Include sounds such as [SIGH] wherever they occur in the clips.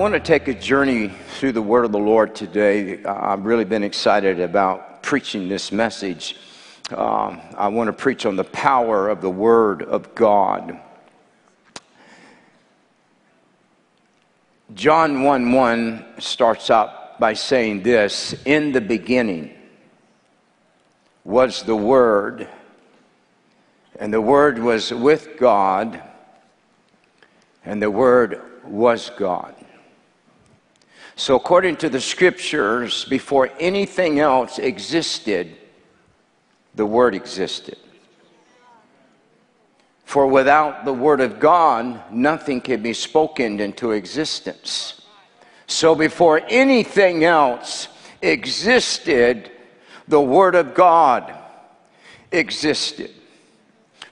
Want to take a journey through the Word of the Lord today. I've really been excited about preaching this message. Um, I want to preach on the power of the Word of God. John 1 1 starts out by saying this In the beginning was the Word, and the Word was with God, and the Word was God. So, according to the scriptures, before anything else existed, the Word existed. For without the Word of God, nothing can be spoken into existence. So, before anything else existed, the Word of God existed.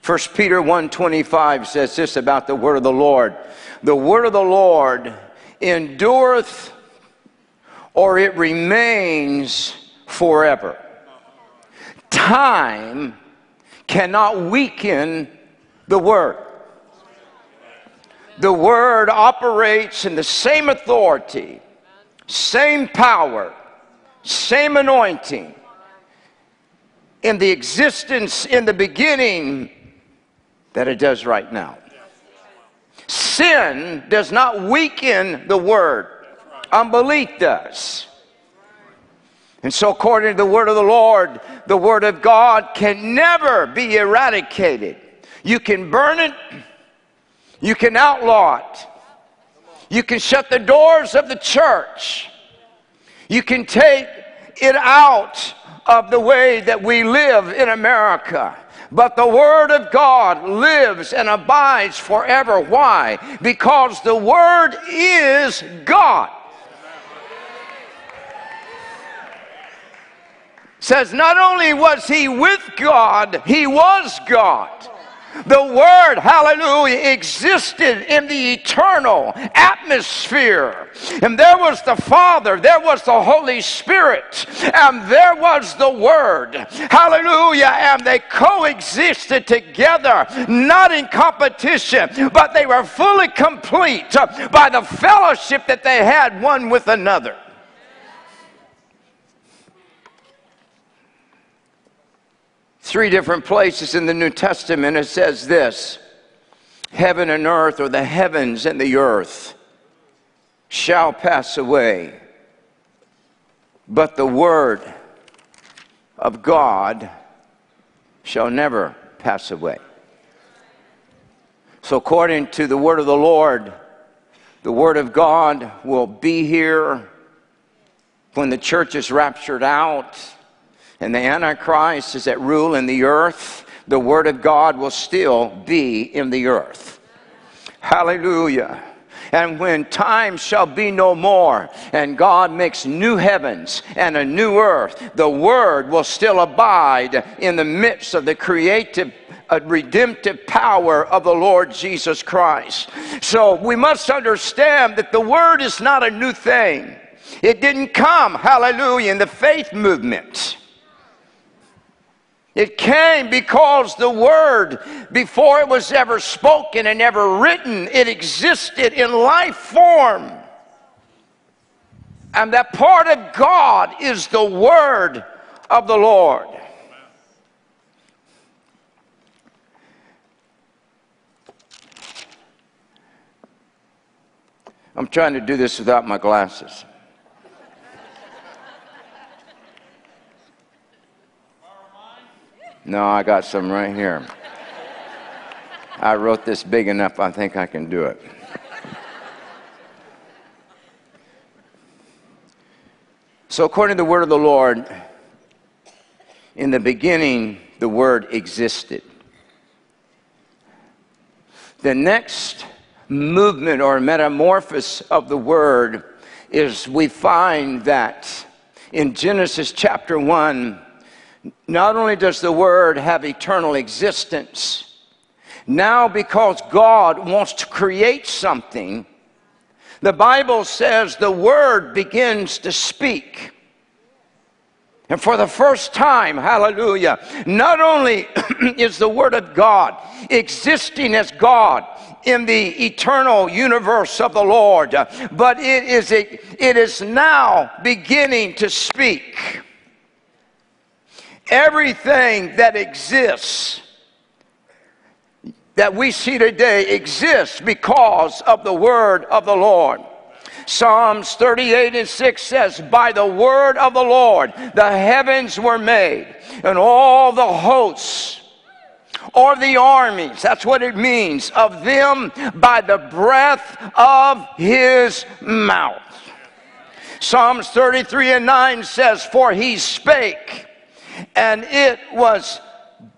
1 Peter 1:25 says this about the word of the Lord. The word of the Lord endureth or it remains forever. Time cannot weaken the word. The word operates in the same authority, same power, same anointing in the existence in the beginning that it does right now. Sin does not weaken the word, unbelief does. And so, according to the word of the Lord, the word of God can never be eradicated. You can burn it, you can outlaw it, you can shut the doors of the church, you can take it out of the way that we live in America. But the Word of God lives and abides forever. Why? Because the Word is God. Says not only was he with God, he was God. The Word, hallelujah, existed in the eternal atmosphere. And there was the Father, there was the Holy Spirit, and there was the Word. Hallelujah. And they coexisted together, not in competition, but they were fully complete by the fellowship that they had one with another. Three different places in the New Testament it says this Heaven and earth, or the heavens and the earth, shall pass away, but the word of God shall never pass away. So, according to the word of the Lord, the word of God will be here when the church is raptured out and the Antichrist is at rule in the earth, the Word of God will still be in the earth. Hallelujah. And when time shall be no more, and God makes new heavens and a new earth, the Word will still abide in the midst of the creative a redemptive power of the Lord Jesus Christ. So we must understand that the Word is not a new thing. It didn't come, hallelujah, in the faith movement. It came because the word, before it was ever spoken and ever written, it existed in life form. And that part of God is the word of the Lord. I'm trying to do this without my glasses. No, I got some right here. I wrote this big enough, I think I can do it. So, according to the word of the Lord, in the beginning, the word existed. The next movement or metamorphosis of the word is we find that in Genesis chapter 1, not only does the Word have eternal existence, now because God wants to create something, the Bible says the Word begins to speak. And for the first time, hallelujah, not only [CLEARS THROAT] is the Word of God existing as God in the eternal universe of the Lord, but it is, a, it is now beginning to speak. Everything that exists that we see today exists because of the word of the Lord. Psalms 38 and 6 says, By the word of the Lord the heavens were made, and all the hosts or the armies, that's what it means, of them by the breath of his mouth. Psalms 33 and 9 says, For he spake, and it was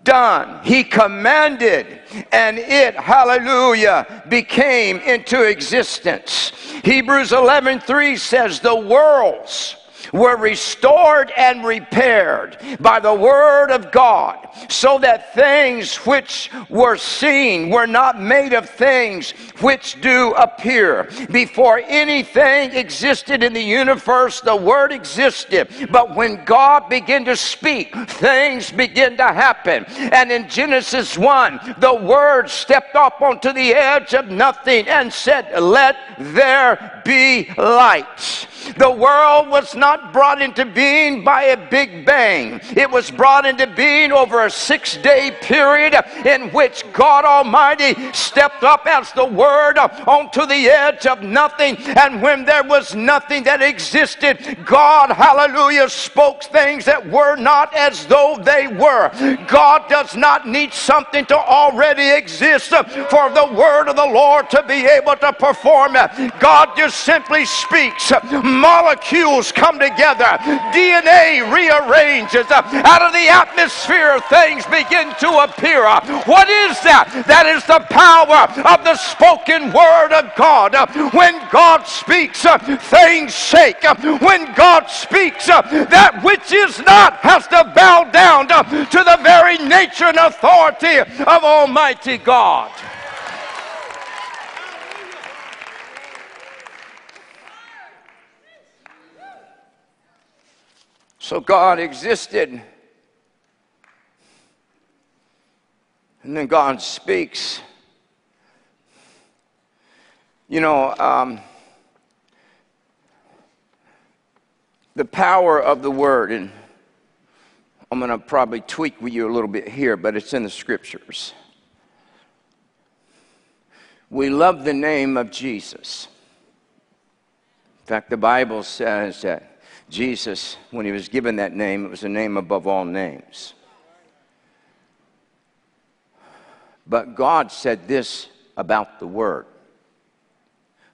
done. He commanded, and it, hallelujah, became into existence. Hebrews 11:3 says, "The worlds were restored and repaired by the word of God, so that things which were seen were not made of things which do appear. Before anything existed in the universe, the word existed. But when God began to speak, things began to happen. And in Genesis 1, the word stepped up onto the edge of nothing and said, Let there be light. The world was not brought into being by a big bang. It was brought into being over a six day period in which God Almighty stepped up as the Word onto the edge of nothing. And when there was nothing that existed, God, hallelujah, spoke things that were not as though they were. God does not need something to already exist for the Word of the Lord to be able to perform it. God just simply speaks molecules come together, DNA rearranges, uh, out of the atmosphere, things begin to appear. Uh, what is that? That is the power of the spoken word of God. Uh, when God speaks, things shake. When God speaks, that which is not has to bow down to the very nature and authority of Almighty God. So God existed. And then God speaks. You know, um, the power of the word, and I'm going to probably tweak with you a little bit here, but it's in the scriptures. We love the name of Jesus. In fact, the Bible says that Jesus, when he was given that name, it was a name above all names. But God said this about the Word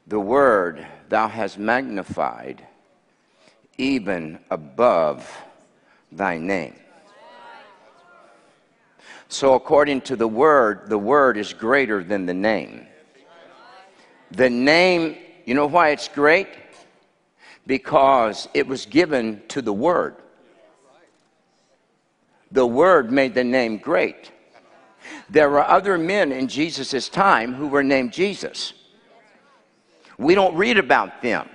The Word thou hast magnified even above thy name. So, according to the Word, the Word is greater than the name. The name, you know why it's great? Because it was given to the Word. The Word made the name great. There were other men in Jesus' time who were named Jesus. We don't read about them.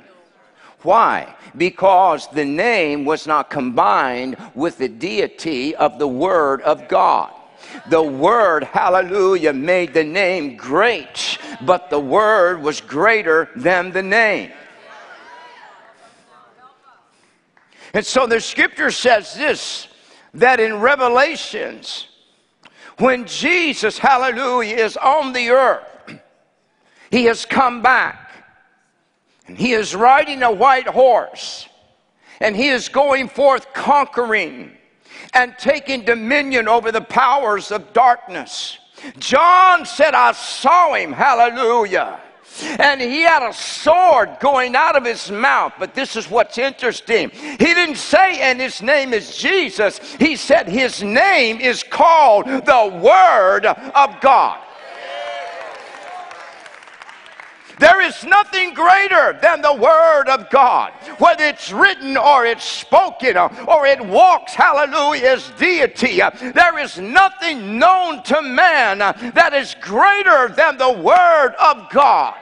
Why? Because the name was not combined with the deity of the Word of God. The Word, hallelujah, made the name great, but the Word was greater than the name. And so the scripture says this that in Revelations, when Jesus, hallelujah, is on the earth, he has come back. And he is riding a white horse. And he is going forth conquering and taking dominion over the powers of darkness. John said, I saw him, hallelujah and he had a sword going out of his mouth. But this is what's interesting. He didn't say, and his name is Jesus. He said, his name is called the Word of God. There is nothing greater than the Word of God, whether it's written or it's spoken or it walks, hallelujah, as deity. There is nothing known to man that is greater than the Word of God.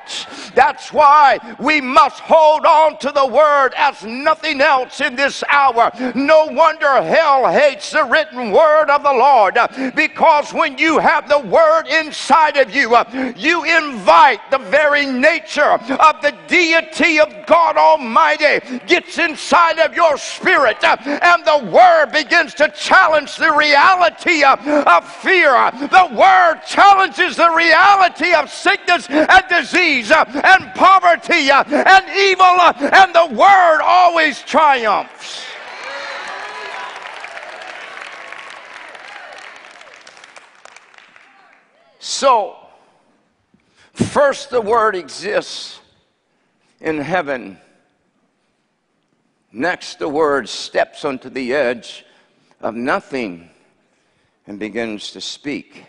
That's why we must hold on to the Word as nothing else in this hour. No wonder hell hates the written Word of the Lord because when you have the Word inside of you, you invite the very nature of the deity of God Almighty gets inside of your spirit, uh, and the Word begins to challenge the reality of, of fear. The Word challenges the reality of sickness and disease uh, and poverty and evil, and the Word always triumphs. So, first the Word exists in heaven. Next, the Word steps onto the edge of nothing and begins to speak.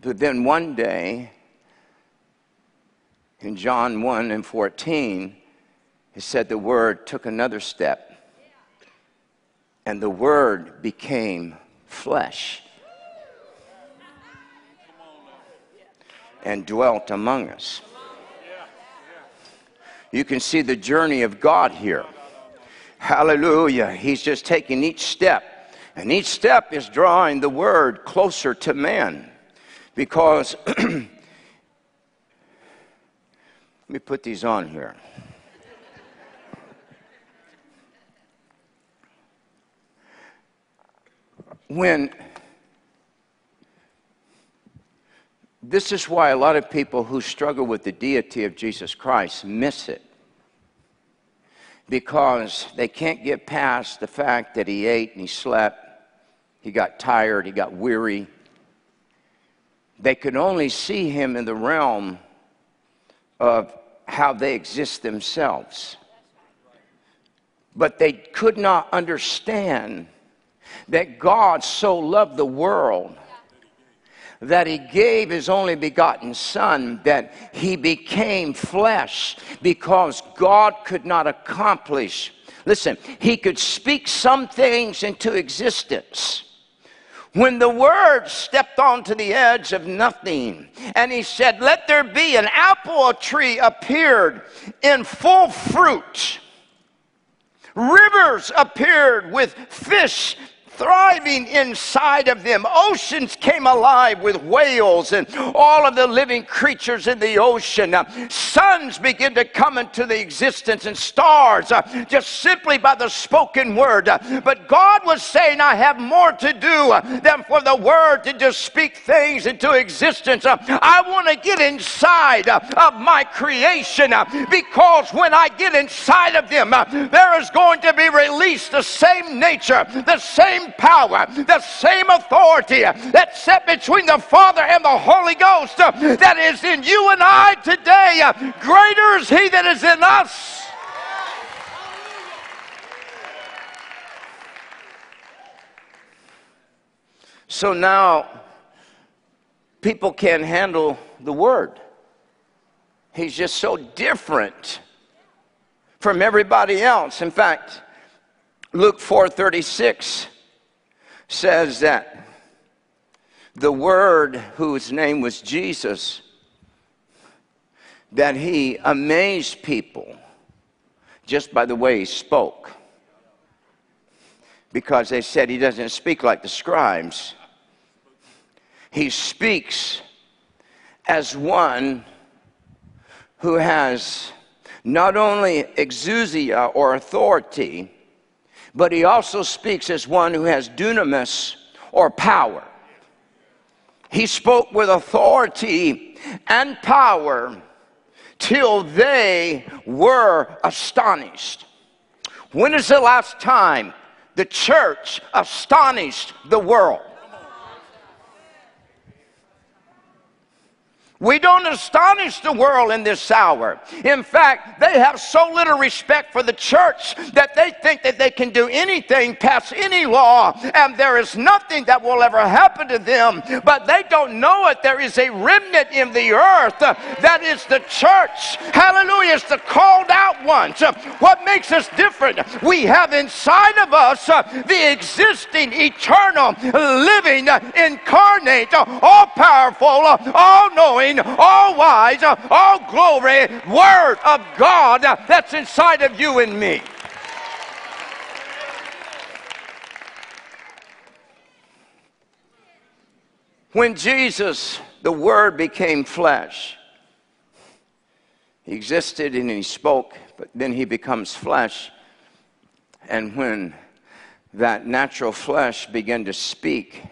But then one day, in John 1 and 14, it said the Word took another step, and the Word became flesh and dwelt among us. You can see the journey of God here. Hallelujah. He's just taking each step, and each step is drawing the Word closer to man because. [CLEARS THROAT] Let me put these on here. When this is why a lot of people who struggle with the deity of Jesus Christ miss it. Because they can't get past the fact that he ate and he slept, he got tired, he got weary. They could only see him in the realm of how they exist themselves. But they could not understand that God so loved the world that he gave his only begotten Son, that he became flesh because God could not accomplish. Listen, he could speak some things into existence when the word stepped onto the edge of nothing and he said, Let there be, an apple tree appeared in full fruit. Rivers appeared with fish thriving inside of them. Oceans came alive with whales and all of the living creatures in the ocean. Uh, suns begin to come into the existence and stars uh, just simply by the spoken word. Uh, but God was saying, I have more to do uh, than for the word to just speak things into existence. Uh, I want to get inside uh, of my creation because when I get inside of them, there is going to be released the same nature, the same power, the same authority that's set between the Father and the Holy Ghost uh, that is in you and I today. Uh, greater is He that is in us. So now people can't handle the word. He's just so different from everybody else. In fact, Luke 4:36 says that the Word, whose name was Jesus, that he amazed people just by the way he spoke. Because they said he doesn't speak like the scribes, he speaks as one who has not only exousia or authority but he also speaks as one who has dunamis or power. He spoke with authority and power till they were astonished. When is the last time the church astonished the world? We don't astonish the world in this hour. In fact, they have so little respect for the church that they think that they can do anything, pass any law, and there is nothing that will ever happen to them. But they don't know it. There is a remnant in the earth that is the church. Hallelujah. It's the called out ones. What makes us different? We have inside of us the existing, eternal, living, incarnate, all powerful, all knowing all wise, all glory Word of God that's inside of you and me. When Jesus, the Word, became flesh, He existed and He spoke, but then He becomes flesh. And when that natural flesh began to speak,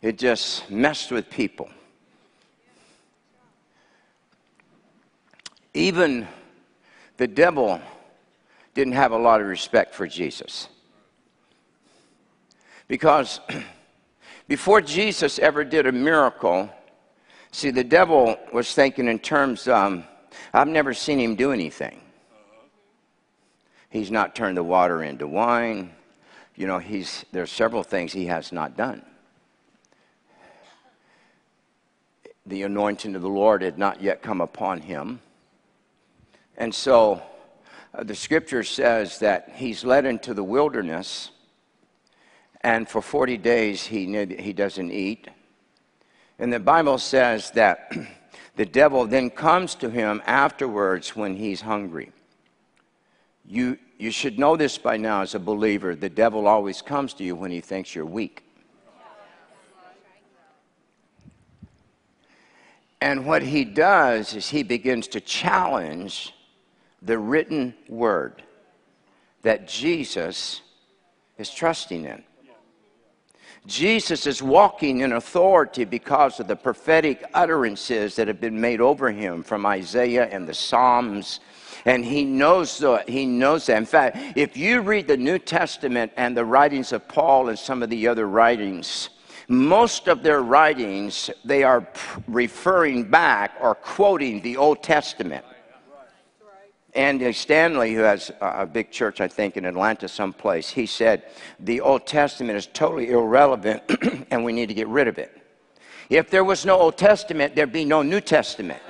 it just messed with people. Even the devil didn't have a lot of respect for Jesus. Because [CLEARS THROAT] before Jesus ever did a miracle, see, the devil was thinking in terms, um, I've never seen him do anything. He's not turned the water into wine. You know, he's, there's several things he has not done. The anointing of the Lord had not yet come upon him. And so uh, the scripture says that he's led into the wilderness, and for 40 days he, he doesn't eat. And the Bible says that [CLEARS THROAT] the devil then comes to him afterwards when he's hungry. You, you should know this by now as a believer. The devil always comes to you when he thinks you're weak. And what he does is he begins to challenge the written word that Jesus is trusting in. Jesus is walking in authority because of the prophetic utterances that have been made over him from Isaiah and the Psalms. And he knows that. He knows that. In fact, if you read the New Testament and the writings of Paul and some of the other writings, most of their writings, they are referring back or quoting the Old Testament. Andy Stanley, who has a big church, I think, in Atlanta someplace, he said the Old Testament is totally irrelevant [CLEARS THROAT] and we need to get rid of it. If there was no Old Testament, there'd be no New Testament.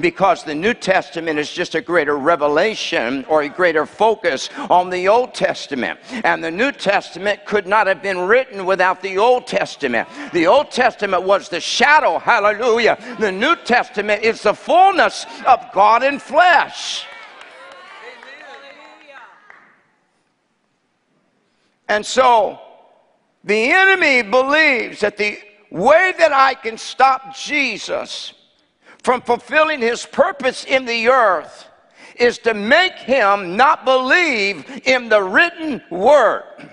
Because the New Testament is just a greater revelation or a greater focus on the Old Testament. And the New Testament could not have been written without the Old Testament. The Old Testament was the shadow, hallelujah. The New Testament is the fullness of God in flesh. And so the enemy believes that the way that I can stop Jesus from fulfilling his purpose in the earth is to make him not believe in the written word.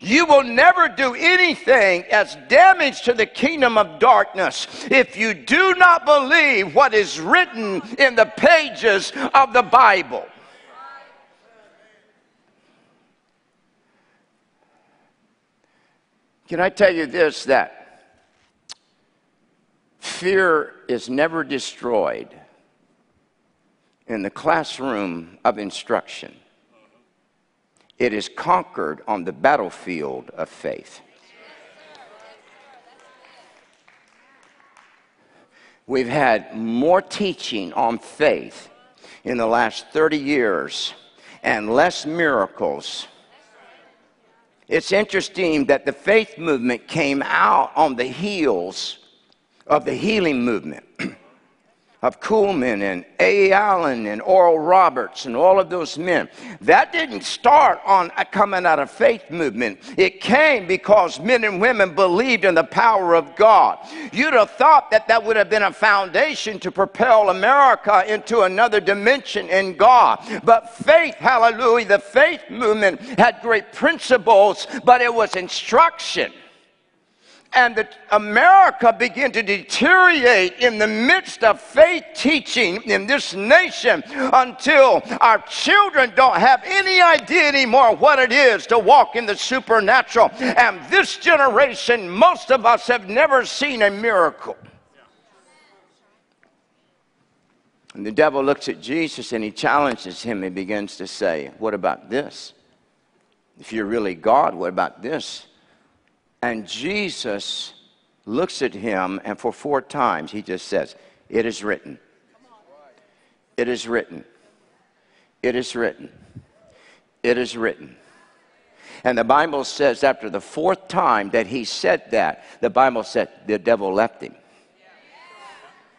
You will never do anything as damage to the kingdom of darkness if you do not believe what is written in the pages of the Bible. Can I tell you this that fear is never destroyed in the classroom of instruction, it is conquered on the battlefield of faith. We've had more teaching on faith in the last 30 years and less miracles it's interesting that the faith movement came out on the heels of the healing movement of Kuhlman and A. Allen and Oral Roberts and all of those men. That didn't start on uh, coming out of faith movement. It came because men and women believed in the power of God. You'd have thought that that would have been a foundation to propel America into another dimension in God. But faith, hallelujah, the faith movement had great principles, but it was instruction and that America began to deteriorate in the midst of faith teaching in this nation until our children don't have any idea anymore what it is to walk in the supernatural. And this generation, most of us have never seen a miracle. And the devil looks at Jesus and he challenges him and begins to say, What about this? If you're really God, what about this? And Jesus looks at him, and for four times he just says, It is written. It is written. It is written. It is written. And the Bible says, after the fourth time that he said that, the Bible said the devil left him.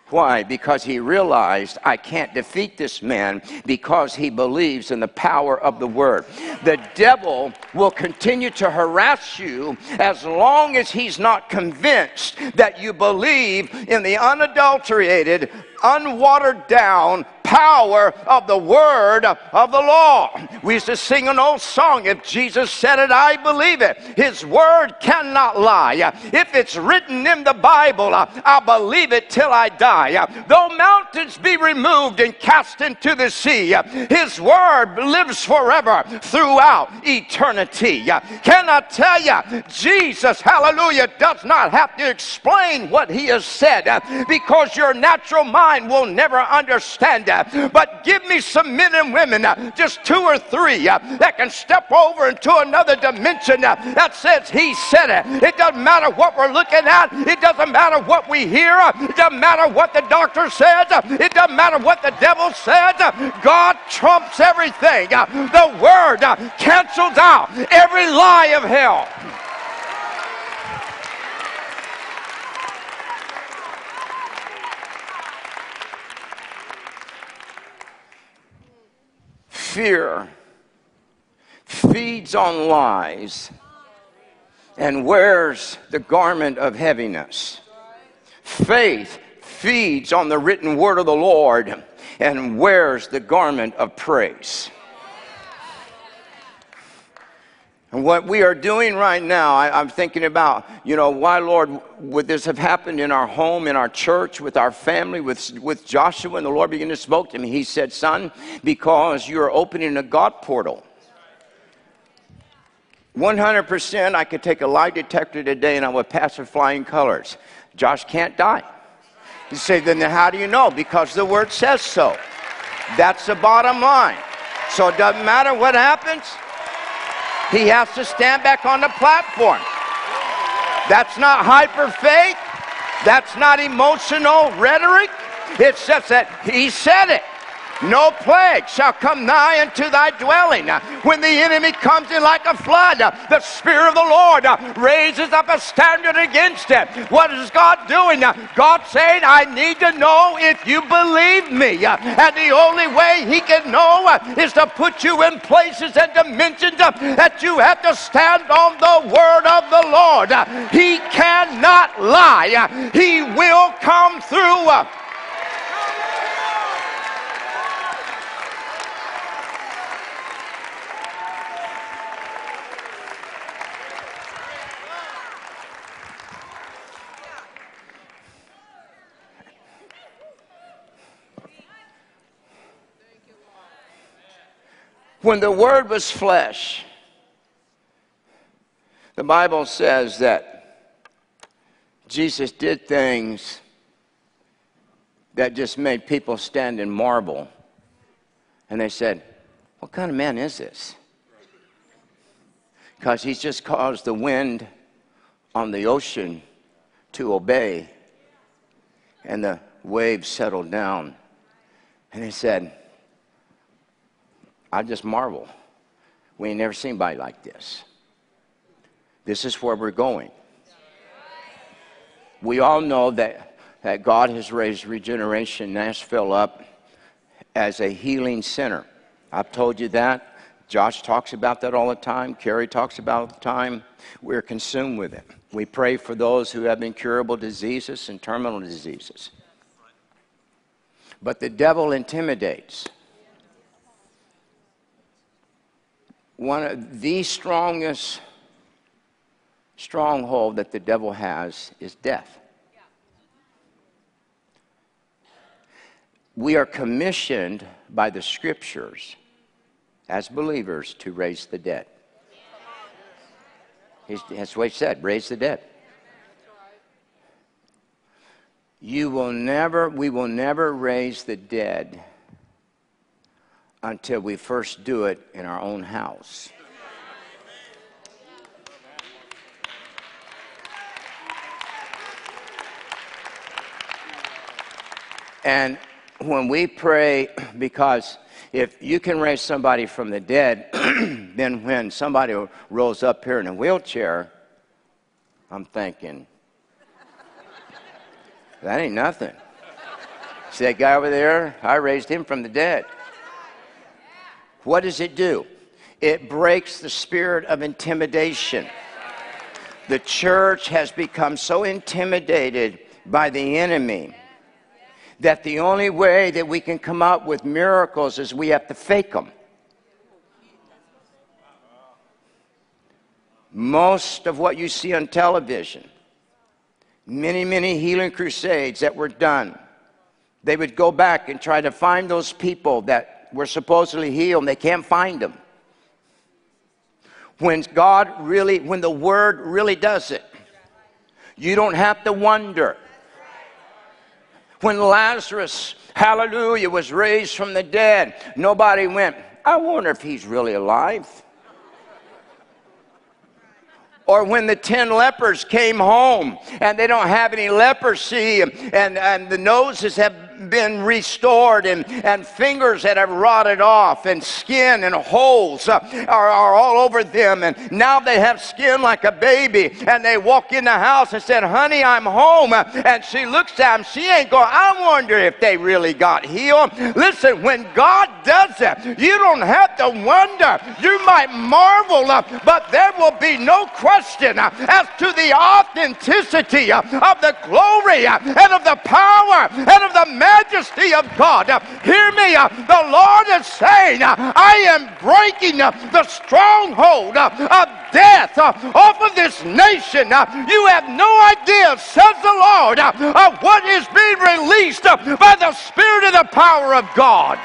Why? Because he realized I can't defeat this man because he believes in the power of the word. The devil will continue to harass you as long as he's not convinced that you believe in the unadulterated, unwatered down power of the word of the law. We used to sing an old song if Jesus said it, I believe it. His word cannot lie. If it's written in the Bible, I believe it till I die. Though mountains be removed and cast into the sea, his word lives forever throughout eternity. Can I tell you, Jesus, hallelujah, does not have to explain what he has said because your natural mind will never understand it but give me some men and women, uh, just two or three, uh, that can step over into another dimension uh, that says He said it. It doesn't matter what we're looking at, it doesn't matter what we hear, it doesn't matter what the doctor says, it doesn't matter what the devil says. God trumps everything. The Word cancels out every lie of hell. Fear feeds on lies and wears the garment of heaviness. Faith feeds on the written word of the Lord and wears the garment of praise. And what we are doing right now, I, am thinking about, you know, why, Lord, would this have happened in our home, in our church, with our family, with, with Joshua? And the Lord began to speak to me. He said, Son, because you're opening a God portal. 100%, I could take a lie detector today and I would pass with flying colors. Josh can't die. You say, then how do you know? Because the word says so. That's the bottom line. So it doesn't matter what happens. He has to stand back on the platform. That's not hyper faith. That's not emotional rhetoric. It's just that he said it. No plague shall come nigh unto thy dwelling. When the enemy comes in like a flood, the Spirit of the Lord raises up a standard against it. What is God doing? God saying, I need to know if you believe me. And the only way He can know is to put you in places and dimensions that you have to stand on the word of the Lord. He cannot lie, He will come through. When the Word was flesh, the Bible says that Jesus did things that just made people stand in marble. And they said, What kind of man is this? Because he's just caused the wind on the ocean to obey, and the waves settled down. And they said, I just marvel. We ain't never seen anybody like this. This is where we're going. We all know that, that God has raised Regeneration Nashville up as a healing center. I've told you that. Josh talks about that all the time. Carrie talks about all the time. We're consumed with it. We pray for those who have incurable diseases and terminal diseases. But the devil intimidates. One of the strongest stronghold that the devil has is death. We are commissioned by the scriptures as believers to raise the dead. He's, that's what he said raise the dead. You will never, we will never raise the dead until we first do it in our own house. And when we pray, [CLEARS THROAT] because if you can raise somebody from the dead, [CLEARS THROAT] then when somebody rolls up here in a wheelchair, I'm thinking, that ain't nothing. See that guy over there? I raised him from the dead. What does it do? It breaks the spirit of intimidation. The church has become so intimidated by the enemy that the only way that we can come up with miracles is we have to fake them. Most of what you see on television, many, many healing crusades that were done, they would go back and try to find those people that were supposedly healed and they can't find them. When God really, when the Word really does it, you don't have to wonder when Lazarus, hallelujah, was raised from the dead, nobody went, I wonder if he's really alive. Or when the 10 lepers came home and they don't have any leprosy and, and the noses have been restored and, and fingers that have rotted off and skin and holes uh, are, are all over them. And now they have skin like a baby. And they walk in the house and said, honey, I'm home. And she looks at them. She ain't going, I wonder if they really got healed. Listen, when God does that, you don't have to wonder. You might marvel, uh, but there will be no question uh, as to the authenticity uh, of the glory and of the power and of the majesty of God. Hear me. The Lord is saying, I am breaking the stronghold of death off of this nation. You have no idea, says the Lord, of what is being released by the Spirit and the power of God.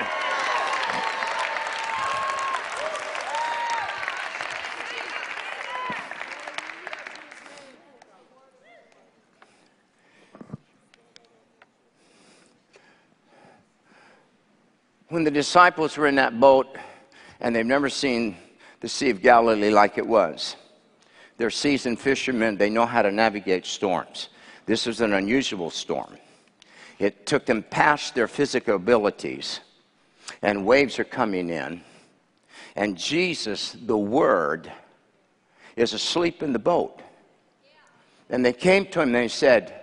When the disciples were in that boat and they've never seen the Sea of Galilee like it was, they're seasoned fishermen, they know how to navigate storms. This was an unusual storm. It took them past their physical abilities, and waves are coming in. And Jesus, the Word, is asleep in the boat. And they came to him and they said,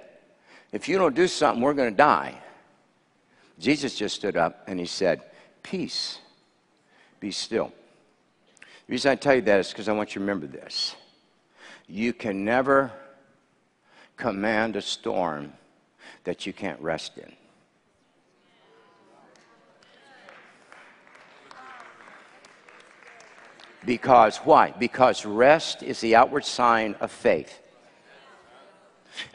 If you don't do something, we're going to die. Jesus just stood up and he said, Peace, be still. The reason I tell you that is because I want you to remember this. You can never command a storm that you can't rest in. Because why? Because rest is the outward sign of faith.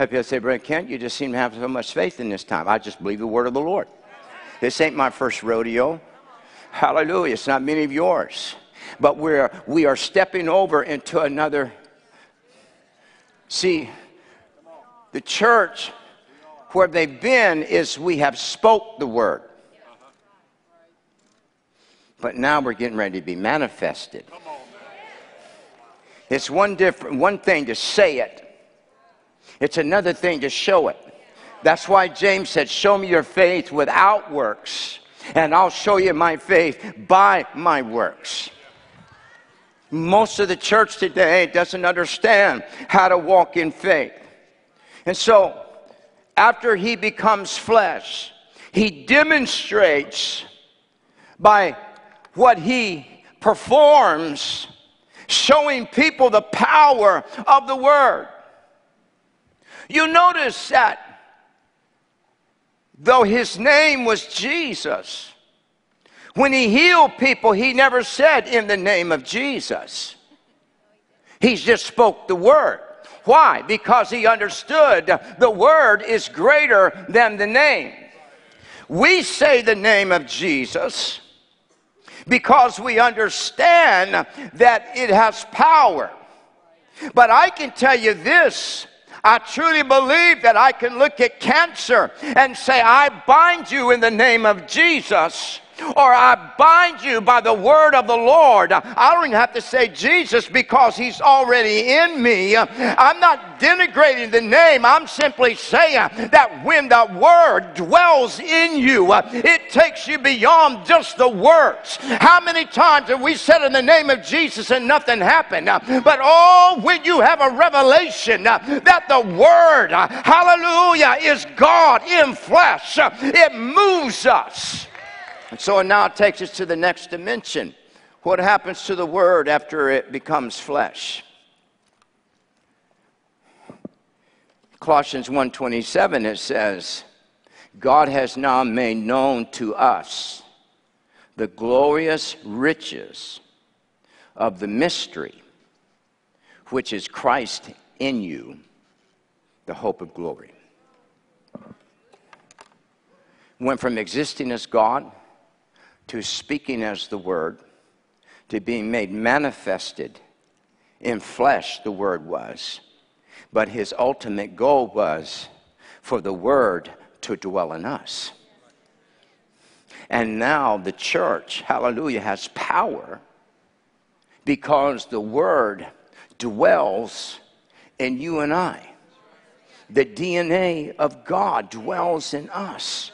If you say, Brother Kent, you just seem to have so much faith in this time. I just believe the word of the Lord. This ain't my first rodeo. Hallelujah. It's not many of yours. But we're, we are stepping over into another. See, the church, where they've been, is we have spoke the word. But now we're getting ready to be manifested. It's one different one thing to say it. It's another thing to show it. That's why James said, Show me your faith without works, and I'll show you my faith by my works. Most of the church today doesn't understand how to walk in faith. And so, after he becomes flesh, he demonstrates by what he performs, showing people the power of the word. You notice that though his name was Jesus, when he healed people, he never said in the name of Jesus. He just spoke the word. Why? Because he understood the word is greater than the name. We say the name of Jesus because we understand that it has power. But I can tell you this I truly believe that I can look at cancer and say, I bind you in the name of Jesus or I bind you by the word of the Lord. I don't even have to say Jesus because he's already in me. I'm not denigrating the name. I'm simply saying that when the word dwells in you, it takes you beyond just the words. How many times have we said in the name of Jesus and nothing happened? But oh, when you have a revelation that the word, hallelujah, is God in flesh, it moves us. And so it now takes us to the next dimension. What happens to the word after it becomes flesh? Colossians 1:27 it says, God has now made known to us the glorious riches of the mystery which is Christ in you, the hope of glory. Went from existing as God to speaking as the Word, to being made manifested in flesh, the Word was. But his ultimate goal was for the Word to dwell in us. And now the church, hallelujah, has power because the Word dwells in you and I. The DNA of God dwells in us.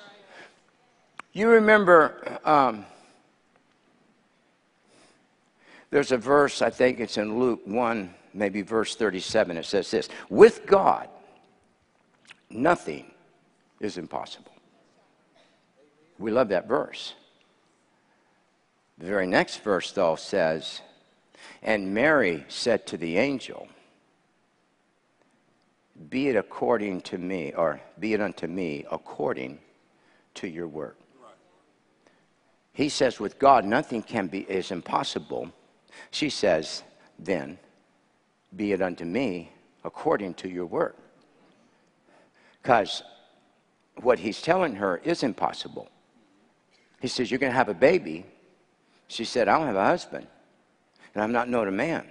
You remember, um, there's a verse, I think it's in Luke 1, maybe verse 37. It says this With God, nothing is impossible. We love that verse. The very next verse, though, says, And Mary said to the angel, Be it according to me, or be it unto me according to your word. He says, with God, nothing can be is impossible. She says, then, be it unto me according to your word. Because what he's telling her is impossible. He says, You're going to have a baby. She said, I don't have a husband, and I'm not known a man.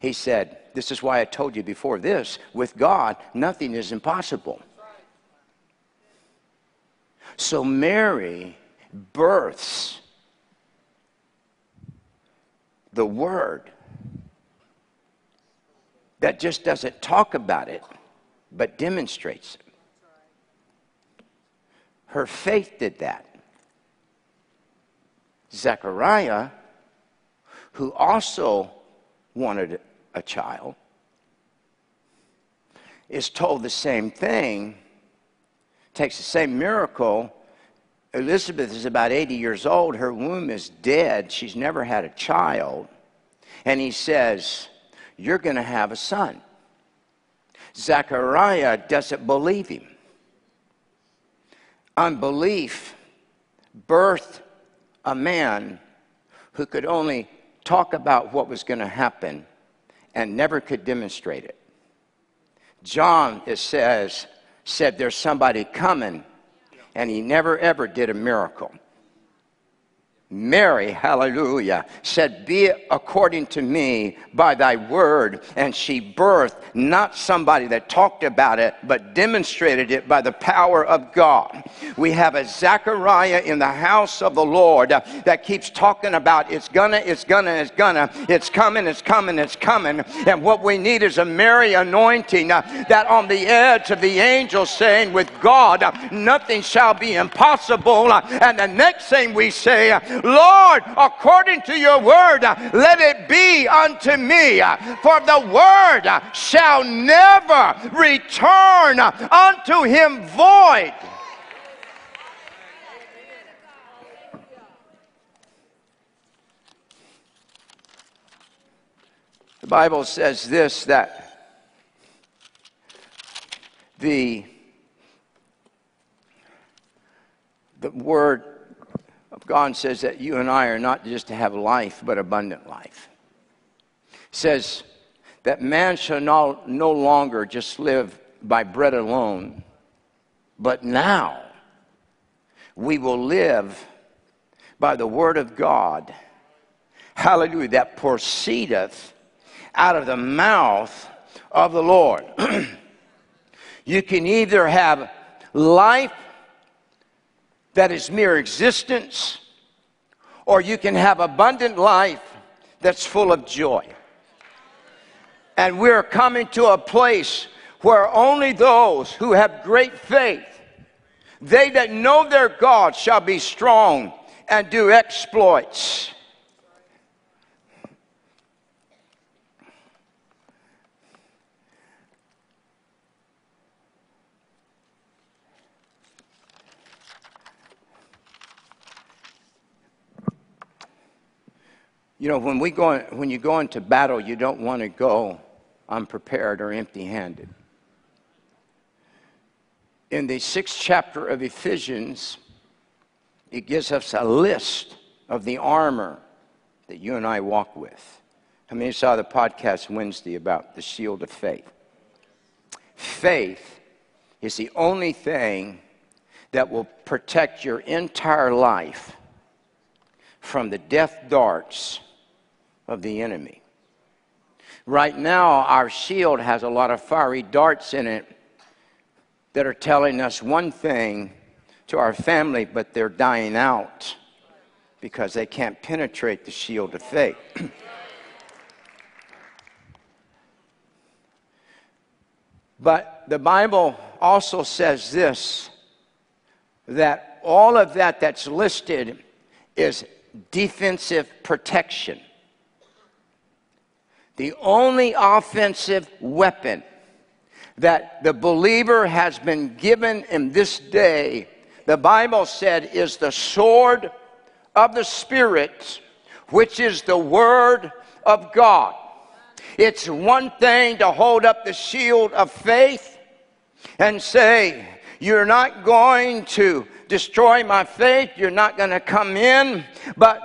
He said, This is why I told you before this with God, nothing is impossible. So Mary births the Word that just doesn't talk about it, but demonstrates it. Her faith did that. Zechariah, who also wanted a child, is told the same thing, takes the same miracle, Elizabeth is about 80 years old. Her womb is dead. She's never had a child. And he says, You're going to have a son. Zechariah doesn't believe him. Unbelief birthed a man who could only talk about what was going to happen and never could demonstrate it. John, it says, said, There's somebody coming and he never ever did a miracle. Mary, hallelujah, said, Be according to me by thy word. And she birthed not somebody that talked about it, but demonstrated it by the power of God. We have a Zechariah in the house of the Lord that keeps talking about it's gonna, it's gonna, it's gonna, it's coming, it's coming, it's coming. And what we need is a Mary anointing uh, that on the edge of the angel saying, With God, uh, nothing shall be impossible. Uh, and the next thing we say, Lord, according to your word, let it be unto me. For the word shall never return unto him void. The Bible says this that the the word God says that you and I are not just to have life, but abundant life. says that man shall no, no longer just live by bread alone, but now we will live by the word of God. Hallelujah, that proceedeth out of the mouth of the Lord. [CLEARS THROAT] You can either have life that is mere existence, or you can have abundant life that's full of joy. And we're coming to a place where only those who have great faith, they that know their God, shall be strong and do exploits. You know, when, we go, when you go into battle, you don't want to go unprepared or empty handed. In the sixth chapter of Ephesians, it gives us a list of the armor that you and I walk with. How many saw the podcast Wednesday about the shield of faith? Faith is the only thing that will protect your entire life from the death darts of the enemy. Right now, our shield has a lot of fiery darts in it that are telling us one thing to our family, but they're dying out because they can't penetrate the shield of faith. [CLEARS THROAT] but the Bible also says this that all of that that's listed is defensive protection. The only offensive weapon that the believer has been given in this day, the Bible said, is the sword of the Spirit, which is the Word of God. It's one thing to hold up the shield of faith and say, You're not going to destroy my faith, you're not going to come in, but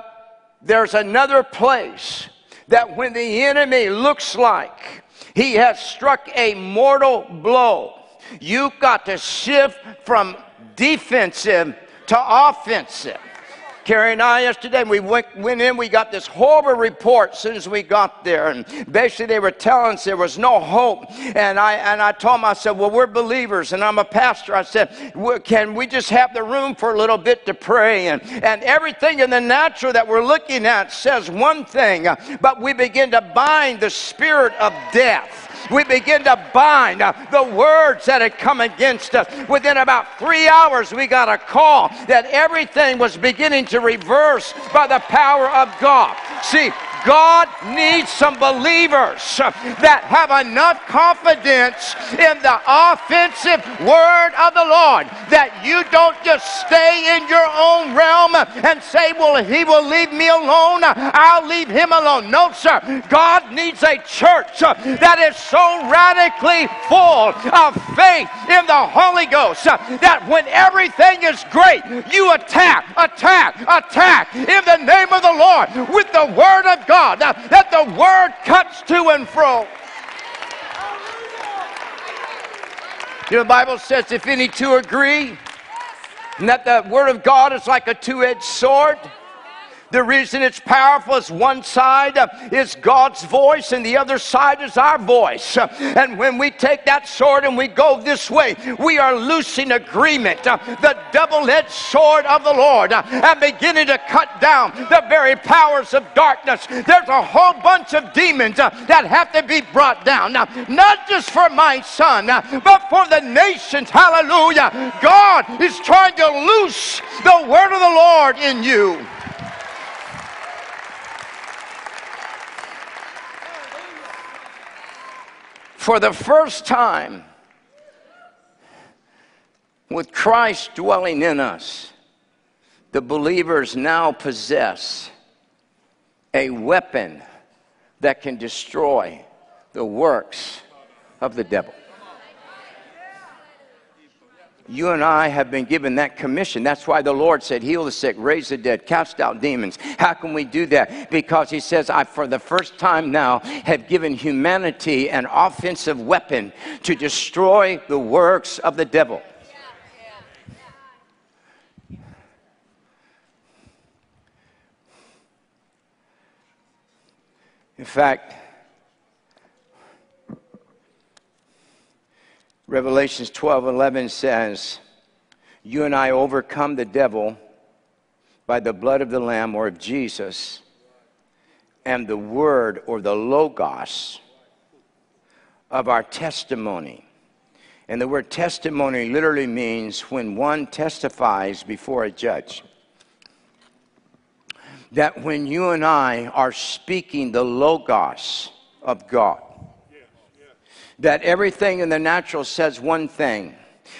there's another place that when the enemy looks like he has struck a mortal blow, you've got to shift from defensive to offensive. Candy and I yesterday, we went, went in, we got this horrible report as soon as we got there. And basically, they were telling us there was no hope. And I, and I told them, I said, Well, we're believers, and I'm a pastor. I said, Can we just have the room for a little bit to pray? And, and everything in the natural that we're looking at says one thing, but we begin to bind the spirit of death we begin to bind uh, the words that had come against us. Within about three hours, we got a call that everything was beginning to reverse by the power of God. See, God needs some believers that have enough confidence in the offensive word of the Lord that you don't just stay in your own realm and say, Well, he will leave me alone, I'll leave him alone. No, sir. God needs a church that is so radically full of faith in the Holy Ghost that when everything is great, you attack, attack, attack in the name of the Lord with the word of God, that the word cuts to and fro. You know, the Bible says if any two agree, and that the word of God is like a two edged sword. The reason it's powerful is one side is God's voice and the other side is our voice. And when we take that sword and we go this way, we are loosing agreement, the double edged sword of the Lord, and beginning to cut down the very powers of darkness. There's a whole bunch of demons that have to be brought down. Now, not just for my son, but for the nations. Hallelujah. God is trying to loose the word of the Lord in you. For the first time, with Christ dwelling in us, the believers now possess a weapon that can destroy the works of the devil. You and I have been given that commission. That's why the Lord said, Heal the sick, raise the dead, cast out demons. How can we do that? Because He says, I, for the first time now, have given humanity an offensive weapon to destroy the works of the devil. In fact, Revelations 12 11 says, You and I overcome the devil by the blood of the Lamb or of Jesus and the word or the logos of our testimony. And the word testimony literally means when one testifies before a judge. That when you and I are speaking the logos of God, that everything in the natural says one thing,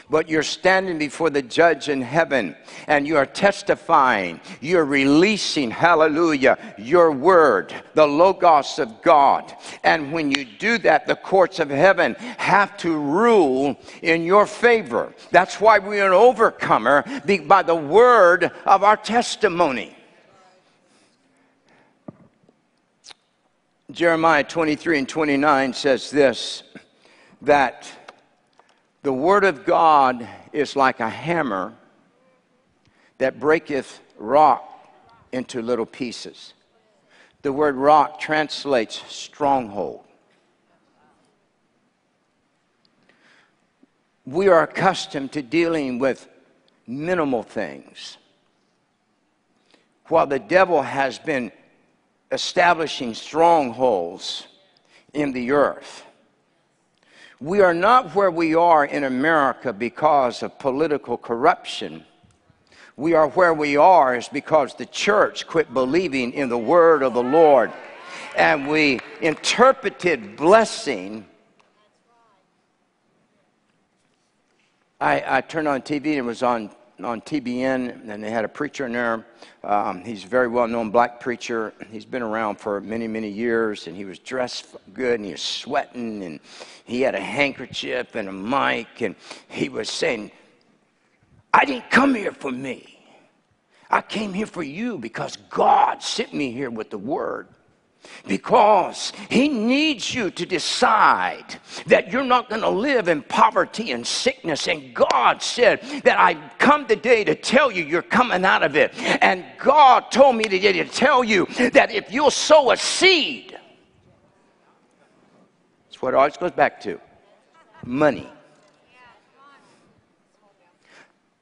but you're standing before the judge in heaven and you are testifying, you're releasing, hallelujah, your word, the Logos of God. And when you do that, the courts of heaven have to rule in your favor. That's why we're an overcomer by the word of our testimony. Jeremiah 23 and 29 says this that the word of God is like a hammer that breaketh rock into little pieces. The word rock translates stronghold. We are accustomed to dealing with minimal things, while the devil has been establishing strongholds in the earth. We are not where we are in America because of political corruption. We are where we are is because the church quit believing in the word of the Lord. And we interpreted blessing. I, I turned on TV and it was on on TBN, and they had a preacher in there. Um, he's a very well known black preacher. He's been around for many, many years, and he was dressed good, and he was sweating, and he had a handkerchief and a mic, and he was saying, I didn't come here for me. I came here for you because God sent me here with the word because he needs you to decide that you're not going to live in poverty and sickness. And God said that I come today to tell you you're coming out of it. And God told me today to tell you that if you'll sow a seed, it's what it always goes back to money.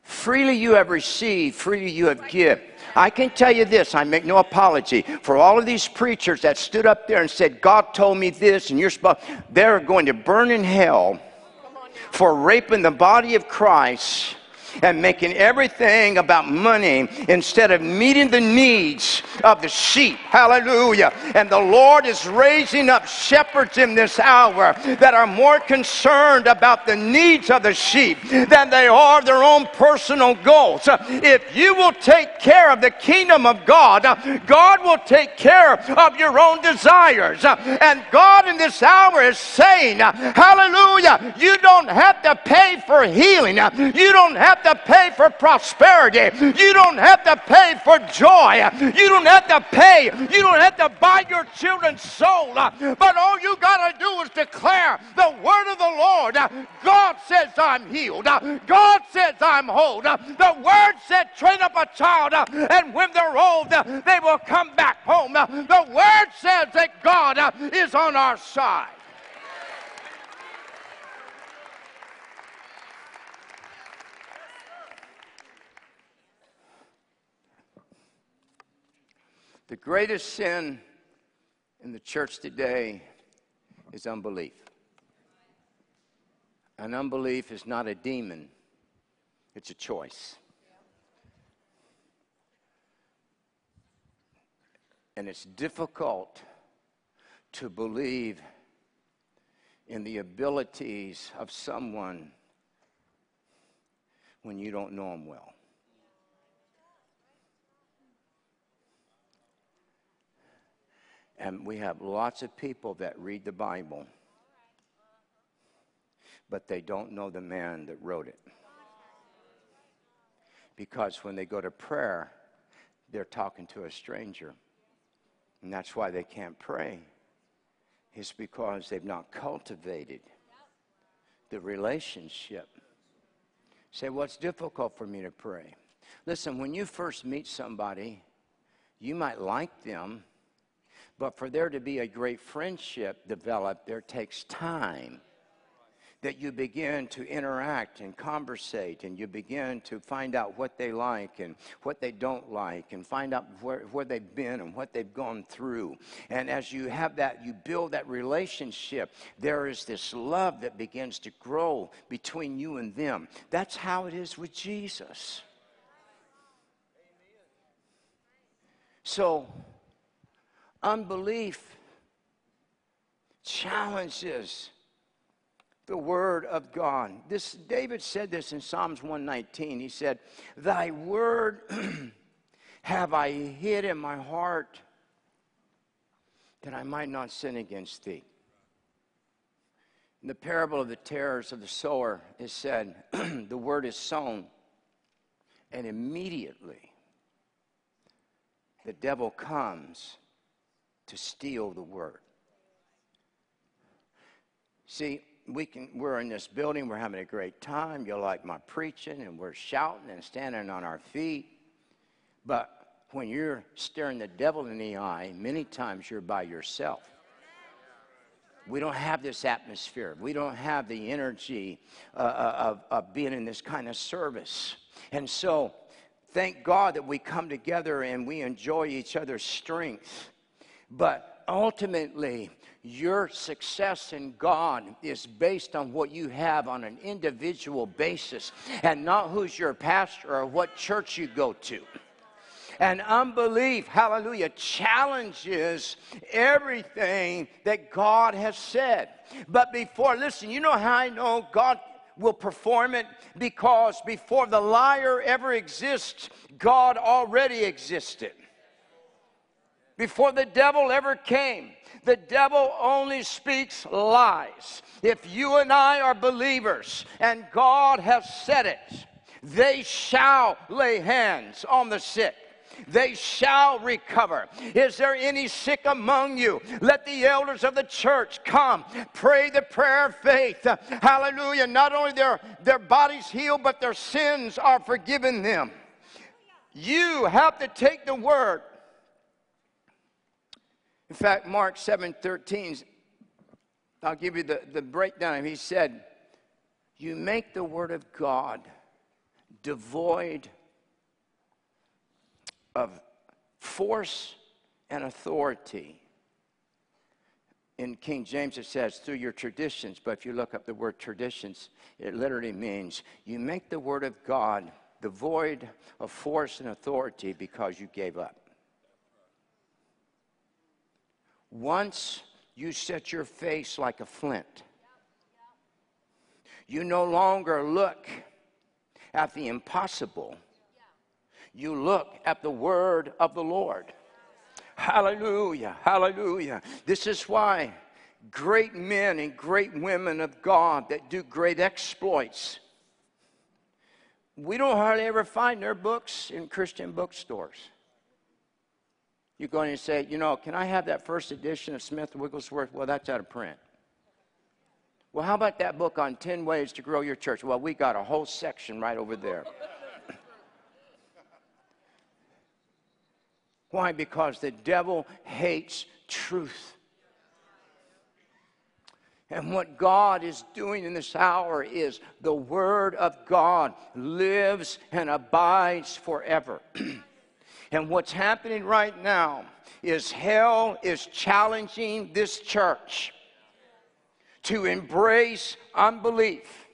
Freely you have received, freely you have given. I can tell you this, I make no apology for all of these preachers that stood up there and said, God told me this, and you're supposed, they're going to burn in hell for raping the body of Christ and making everything about money instead of meeting the needs of the sheep. Hallelujah. And the Lord is raising up shepherds in this hour that are more concerned about the needs of the sheep than they are their own personal goals. If you will take care of the kingdom of God, God will take care of your own desires. And God in this hour is saying, Hallelujah, you don't have to pay for healing. You don't have to pay for prosperity. You don't have to pay for joy. You don't have to pay. You don't have to buy your children's soul. But all you got to do is declare the word of the Lord. God says I'm healed. God says I'm whole. The word said train up a child and when they're old they will come back home. The word says that God is on our side. The greatest sin in the church today is unbelief. And unbelief is not a demon, it's a choice. And it's difficult to believe in the abilities of someone when you don't know them well. And we have lots of people that read the Bible, but they don't know the man that wrote it. Because when they go to prayer, they're talking to a stranger. And that's why they can't pray. It's because they've not cultivated the relationship. Say, what's difficult for me to pray? Listen, when you first meet somebody, you might like them but for there to be a great friendship developed, there takes time that you begin to interact and conversate and you begin to find out what they like and what they don't like and find out where, where they've been and what they've gone through. And as you have that, you build that relationship, there is this love that begins to grow between you and them. That's how it is with Jesus. So, unbelief challenges the word of God. This David said this in Psalms 119. He said, "Thy word [CLEARS THROAT] have I hid in my heart that I might not sin against thee." In the parable of the tares of the sower is said, [CLEARS THROAT] "The word is sown, and immediately the devil comes to steal the word." See, we can, we're in this building, we're having a great time. You like my preaching, and we're shouting and standing on our feet. But when you're staring the devil in the eye, many times you're by yourself. We don't have this atmosphere. We don't have the energy uh, uh of, of being in this kind of service. And so, thank God that we come together and we enjoy each other's strength. But ultimately, your success in God is based on what you have on an individual basis and not who's your pastor or what church you go to. And unbelief, hallelujah, challenges everything that God has said. But before, listen, you know how I know God will perform it? Because before the liar ever exists, God already existed. Before the devil ever came, the devil only speaks lies. If you and I are believers and God has said it, they shall lay hands on the sick they shall recover. Is there any sick among you? Let the elders of the church come, pray the prayer of faith. Hallelujah. Not only their, their bodies healed, but their sins are forgiven them. You have to take the word in fact, Mark 7 13, I'll give you the, the breakdown. He said, You make the word of God devoid of force and authority. In King James, it says, through your traditions. But if you look up the word traditions, it literally means you make the word of God devoid of force and authority because you gave up. Once you set your face like a flint, you no longer look at the impossible, you look at the word of the Lord. Hallelujah, hallelujah. This is why great men and great women of God that do great exploits, we don't hardly ever find their books in Christian bookstores. You go in and say, you know, can I have that first edition of Smith Wigglesworth? Well, that's out of print. Well, how about that book on 10 ways to grow your church? Well, we got a whole section right over there. [LAUGHS] Why? Because the devil hates truth. And what God is doing in this hour is the Word of God lives and abides forever. [CLEARS THROAT] And what's happening right now is hell is challenging this church to embrace unbelief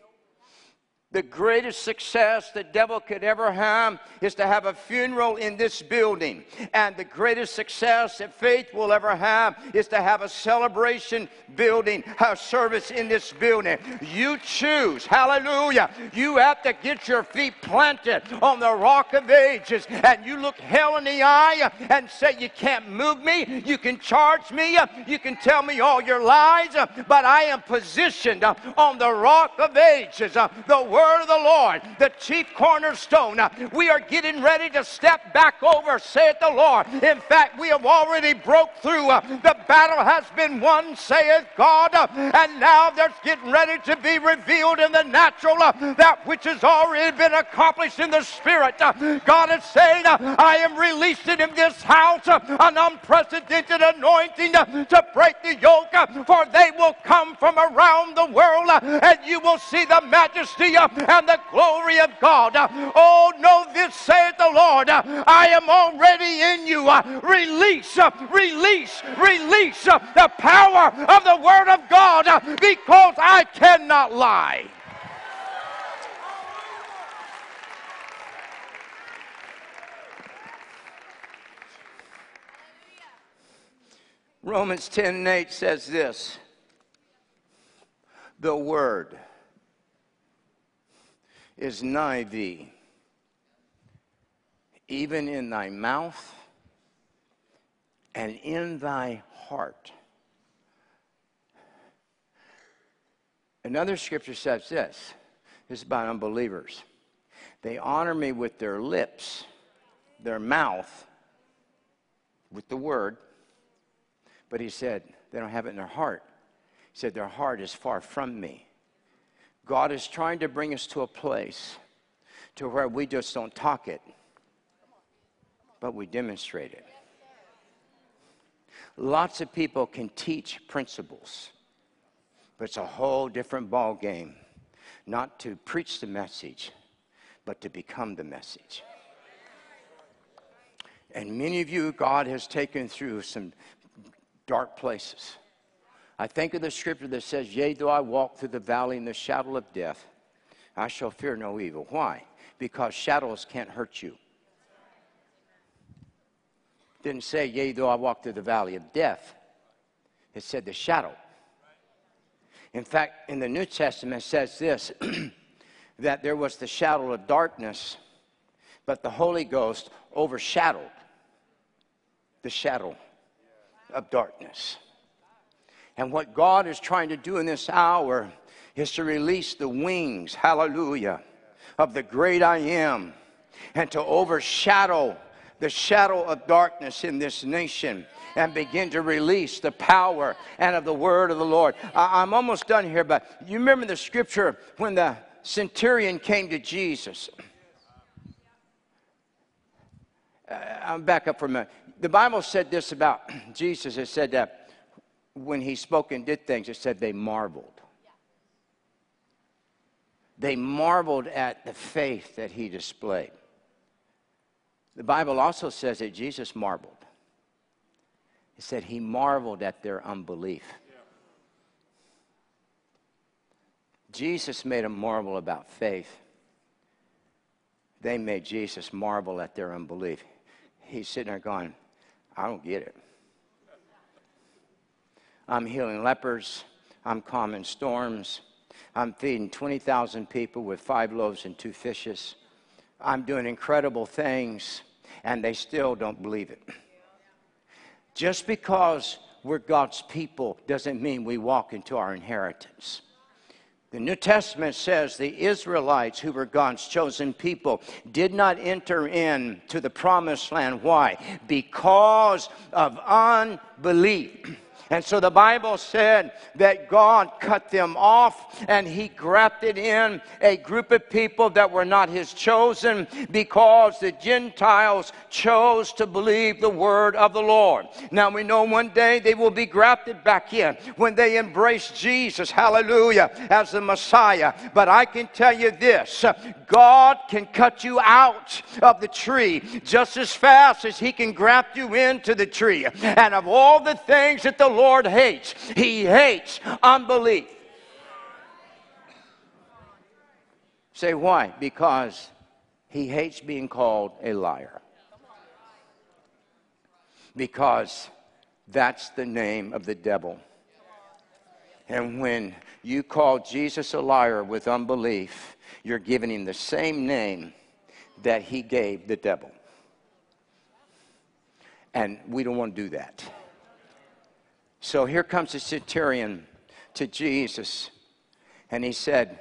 the greatest success the devil could ever have is to have a funeral in this building. And the greatest success that faith will ever have is to have a celebration building, a service in this building. You choose. Hallelujah. You have to get your feet planted on the rock of ages. And you look hell in the eye and say, You can't move me. You can charge me. You can tell me all your lies. But I am positioned on the rock of ages. The word of the Lord, the chief cornerstone. We are getting ready to step back over, saith the Lord. In fact, we have already broke through. The battle has been won, saith God, and now there's getting ready to be revealed in the natural that which has already been accomplished in the spirit. God is saying, I am releasing in this house an unprecedented anointing to break the yoke, for they will come from around the world, and you will see the majesty and the glory of God. Oh, know this, saith the Lord, I am already in you. Release, release, release the power of the Word of God because I cannot lie. Romans 10 and 8 says this The Word is nigh thee, even in thy mouth and in thy heart. Another scripture says this this is about unbelievers. They honor me with their lips, their mouth, with the word, but he said they don't have it in their heart. He said their heart is far from me. God is trying to bring us to a place to where we just don't talk it, but we demonstrate it. Lots of people can teach principles, but it's a whole different ball game not to preach the message, but to become the message. And many of you, God has taken through some dark places. I think of the scripture that says, Yea, though I walk through the valley in the shadow of death, I shall fear no evil. Why? Because shadows can't hurt you. didn't say, Yea, though I walk through the valley of death. It said the shadow. In fact, in the New Testament, it says this [CLEARS THROAT] that there was the shadow of darkness, but the Holy Ghost overshadowed the shadow of darkness. And what God is trying to do in this hour is to release the wings, hallelujah, of the great I am and to overshadow the shadow of darkness in this nation and begin to release the power and of the word of the Lord. I, am almost done here, but you remember the scripture when the centurion came to Jesus. Uh, I'm back up for a minute. The Bible said this about [CLEARS THROAT] Jesus. It said that when he spoke and did things, it said they marveled. They marveled at the faith that he displayed. The Bible also says that Jesus marveled. It said he marveled at their unbelief. Jesus made them marvel about faith. They made Jesus marvel at their unbelief. He's sitting there going, I don't get it. I'm healing lepers. I'm calming storms. I'm feeding 20,000 people with five loaves and two fishes. I'm doing incredible things, and they still don't believe it. Just because we're God's people doesn't mean we walk into our inheritance. The New Testament says the Israelites, who were God's chosen people, did not enter into the promised land. Why? Because of unbelief. And so the Bible said that God cut them off and he grafted in a group of people that were not his chosen because the Gentiles chose to believe the word of the Lord. Now we know one day they will be grafted back in when they embrace Jesus, hallelujah, as the Messiah. But I can tell you this God can cut you out of the tree just as fast as he can graft you into the tree. And of all the things that the Lord Lord hates. He hates unbelief. Say why? Because he hates being called a liar. Because that's the name of the devil. And when you call Jesus a liar with unbelief, you're giving him the same name that he gave the devil. And we don't want to do that. So here comes the centurion to Jesus, and he said,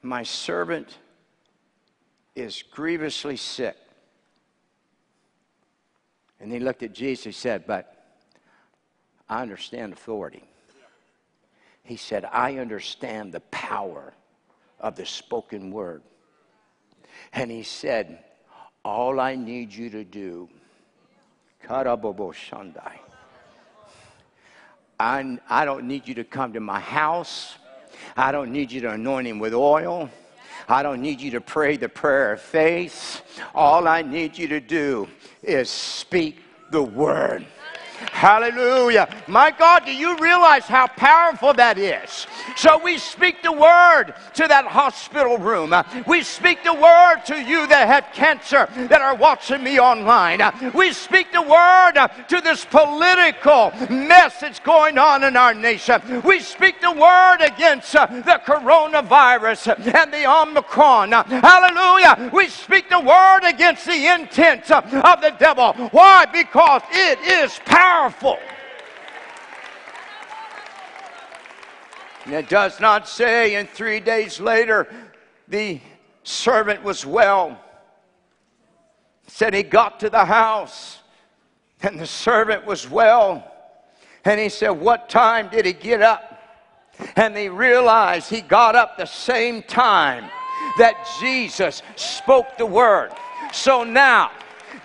My servant is grievously sick. And he looked at Jesus. He said, But I understand authority. He said, I understand the power of the spoken word. And he said, All I need you to do, Karabobo Shandai. I, I don't need you to come to my house. I don't need you to anoint him with oil. I don't need you to pray the prayer of faith. All I need you to do is speak the word. Hallelujah. My God, do you realize how powerful that is? So we speak the word to that hospital room. We speak the word to you that have cancer that are watching me online. We speak the word to this political mess that's going on in our nation. We speak the word against the coronavirus and the Omicron. Hallelujah. We speak the word against the intent of the devil. Why? Because it is powerful. And it does not say, and three days later, the servant was well. It said he got to the house, and the servant was well. And he said, What time did he get up? And they realized he got up the same time that Jesus spoke the word. So now,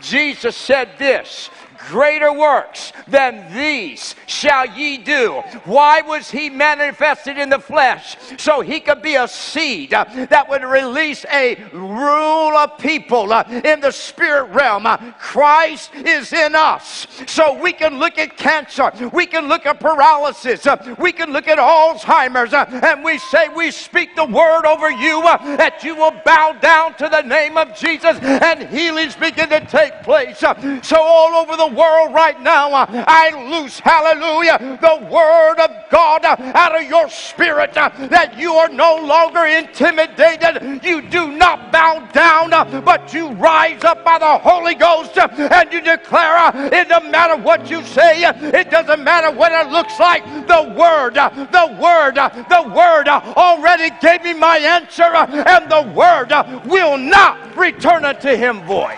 Jesus said this greater works than these shall ye do. Why was he manifested in the flesh? So he could be a seed that would release a rule of people in the spirit realm. Christ is in us. So we can look at cancer, we can look at paralysis, we can look at Alzheimer's, and we say, We speak the word over you that you will bow down to the name of Jesus and healings begin to take place. So all over the world right now, uh, I loose, hallelujah, the word of God uh, out of your spirit uh, that you are no longer intimidated. You do not bow down, but you rise up by the Holy Ghost and you declare it doesn't matter what you say, it doesn't matter what it looks like. The word, the word, the word already gave me my answer, and the word will not return unto him void.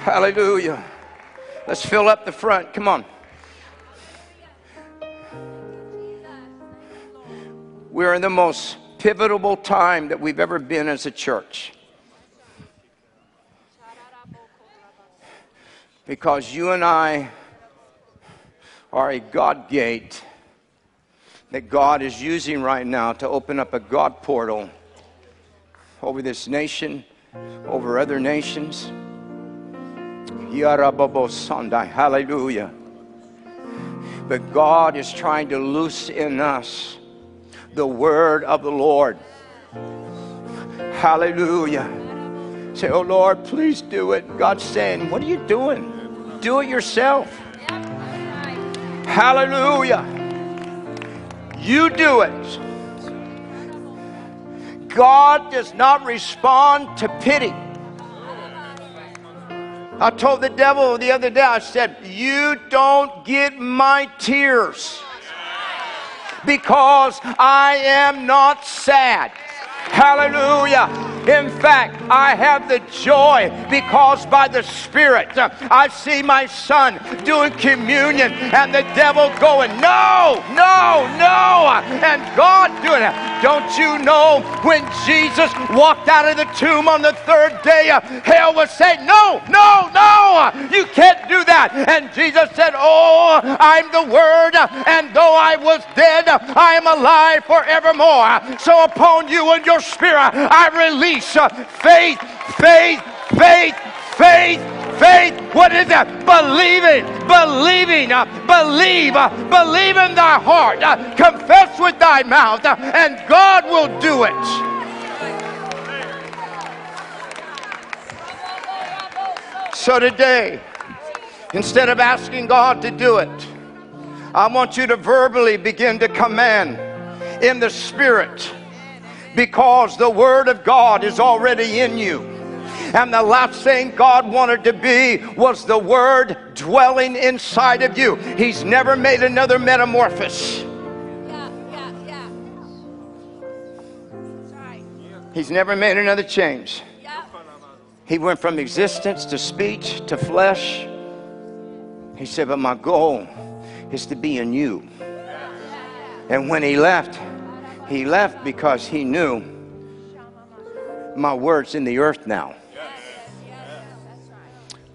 Hallelujah. Let's fill up the front. Come on. We're in the most pivotal time that we've ever been as a church. Because you and I are a God gate that God is using right now to open up a God portal over this nation, over other nations. Hallelujah. But God is trying to loose in us the word of the Lord. Hallelujah. Say, Oh Lord, please do it. God's saying, What are you doing? Do it yourself. Hallelujah. You do it. God does not respond to pity. I told the devil the other day, I said, You don't get my tears because I am not sad. Hallelujah. In fact, I have the joy because by the Spirit uh, I see my son doing communion and the devil going, No, no, no. And God doing it. Don't you know when Jesus walked out of the tomb on the third day, uh, hell was saying, No, no, no. You can't do that. And Jesus said, Oh, I'm the Word, and though I was dead, I am alive forevermore. So upon you and your spirit, I release uh, faith, faith, faith, faith, faith. What is that? Believing, believing, uh, believe, uh, believe in thy heart, uh, confess with thy mouth, uh, and God will do it. So today, instead of asking God to do it, I want you to verbally begin to command in the Spirit because the Word of God is already in you. And the last thing God wanted to be was the Word dwelling inside of you. He's never made another metamorphosis. Yeah, yeah, yeah. He's never made another change. He went from existence to speech to flesh. He said, But my goal is to be in you. And when he left, he left because he knew my word's in the earth now.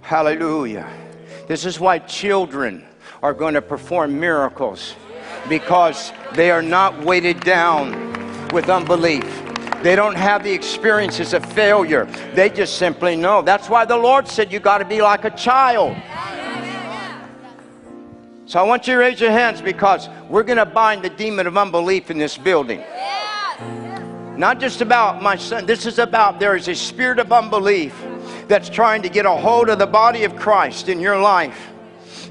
Hallelujah. This is why children are going to perform miracles because they are not weighted down with unbelief. They don't have the experiences of failure. They just simply know. That's why the Lord said you got to be like a child. So I want you to raise your hands because we're going to bind the demon of unbelief in this building. Not just about my son. This is about there is a spirit of unbelief that's trying to get a hold of the body of Christ in your life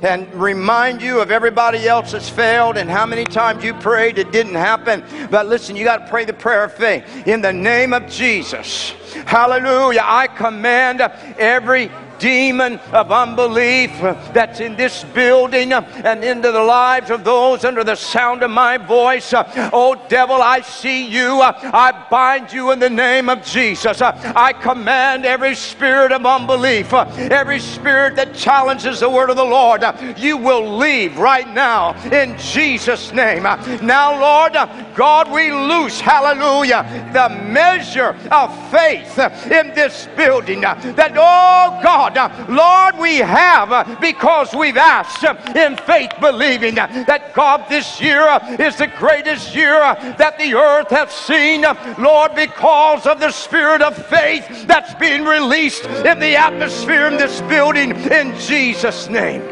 and remind you of everybody else that's failed and how many times you prayed it didn't happen. But listen, you got to pray the prayer of faith in the name of Jesus. Hallelujah. I command every demon of unbelief that's in this building and into the lives of those under the sound of my voice. Oh, devil, I see you. I bind you in the name of Jesus. I command every spirit of unbelief, every spirit that challenges the word of the Lord, you will leave right now in Jesus' name. Now, Lord, God, we loose, hallelujah, the measure of faith in this building that, oh God, Lord, we have uh, because we've asked uh, in faith, believing uh, that God, this year is the greatest year that the earth has seen, Lord, because of the spirit of faith that's being released in the atmosphere in this building in Jesus' name.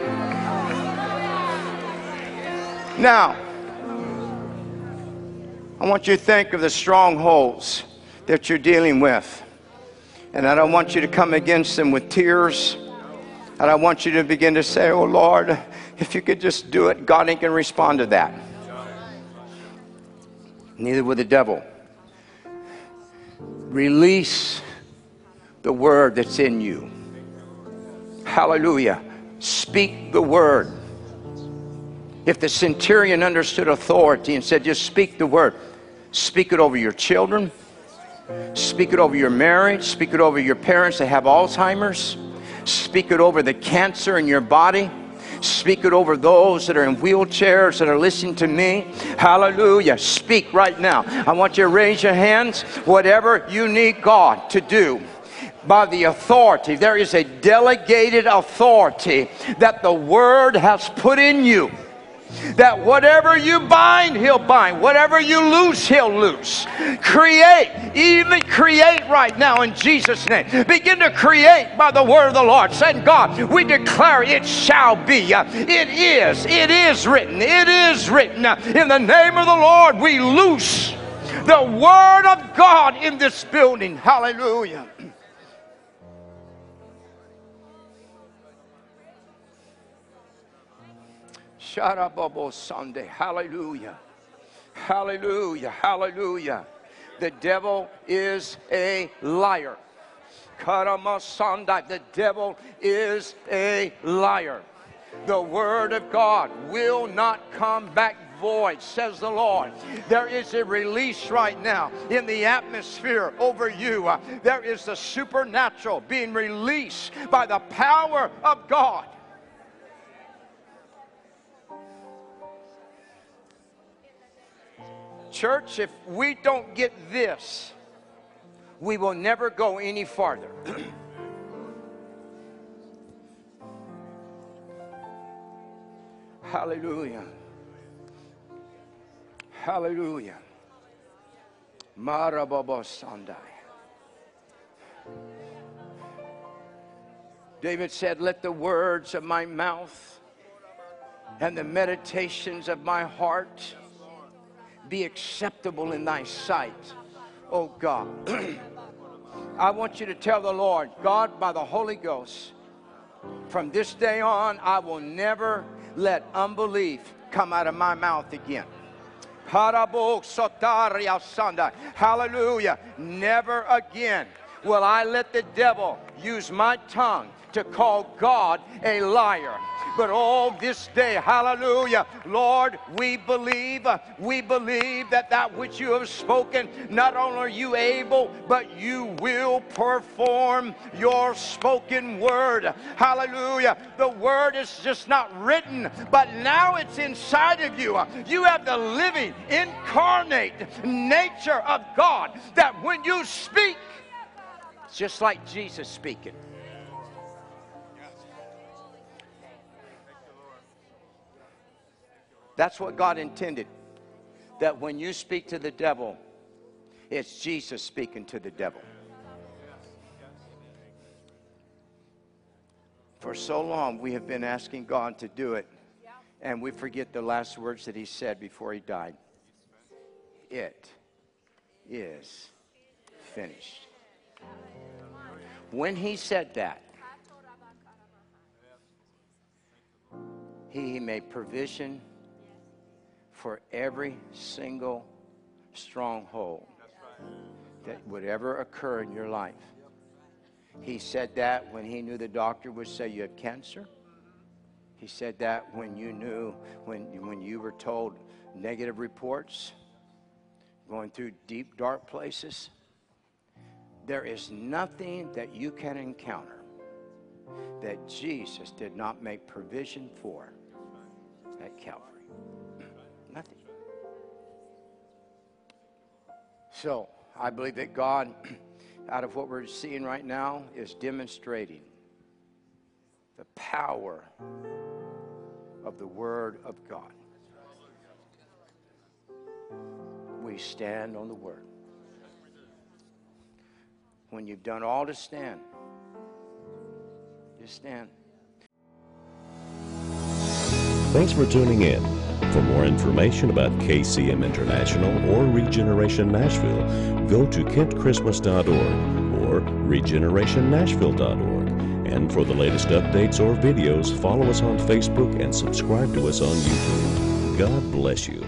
Now, I want you to think of the strongholds that you're dealing with. And I don't want you to come against them with tears. And I want you to begin to say, Oh Lord, if you could just do it, God ain't going to respond to that. Neither will the devil. Release the word that's in you. Hallelujah. Speak the word. If the centurion understood authority and said, just speak the word, speak it over your children, Speak it over your marriage. Speak it over your parents that have Alzheimer's. Speak it over the cancer in your body. Speak it over those that are in wheelchairs that are listening to me. Hallelujah. Speak right now. I want you to raise your hands. Whatever you need God to do by the authority, there is a delegated authority that the Word has put in you that whatever you bind, he'll bind. Whatever you loose, he'll loose. Create, even create right now in Jesus' name. Begin to create by the word of the Lord. Saying, God, we declare it shall be. It is. It is written. It is written. In the name of the Lord, we loose the word of God in this building. Hallelujah. Sunday. Hallelujah. Hallelujah. Hallelujah. The devil is a liar. Sunday. The devil is a liar. The word of God will not come back void, says the Lord. There is a release right now in the atmosphere over you. There is the supernatural being released by the power of God. Church, if we don't get this, we will never go any farther. [CLEARS THROAT] Hallelujah. Hallelujah. Marababa Sandai. David said, Let the words of my mouth and the meditations of my heart be acceptable in thy sight, oh God. [CLEARS THROAT] I want you to tell the Lord, God, by the Holy Ghost, from this day on, I will never let unbelief come out of my mouth again. Hallelujah. Never again will I let the devil use my tongue to call God a liar. But all this day, hallelujah, Lord, we believe, uh, we believe that that which you have spoken, not only are you able, but you will perform your spoken word. Hallelujah. The word is just not written, but now it's inside of you. You have the living, incarnate nature of God that when you speak, it's just like Jesus speaking. That's what God intended. That when you speak to the devil, it's Jesus speaking to the devil. For so long, we have been asking God to do it, and we forget the last words that He said before He died. It is finished. When He said that, He made provision for every single stronghold that would ever occur in your life. He said that when he knew the doctor would say you had cancer. He said that when you knew, when, when you were told negative reports, going through deep, dark places. There is nothing that you can encounter that Jesus did not make provision for at Calvary. Nothing. So I believe that God, [CLEARS THROAT] out of what we're seeing right now, is demonstrating the power of the Word of God. We stand on the Word. When you've done all to stand, just stand. Thanks for tuning in. For more information about KCM International or Regeneration Nashville, go to kentchristmas.org or regenerationnashville.org. And for the latest updates or videos, follow us on Facebook and subscribe to us on YouTube. God bless you.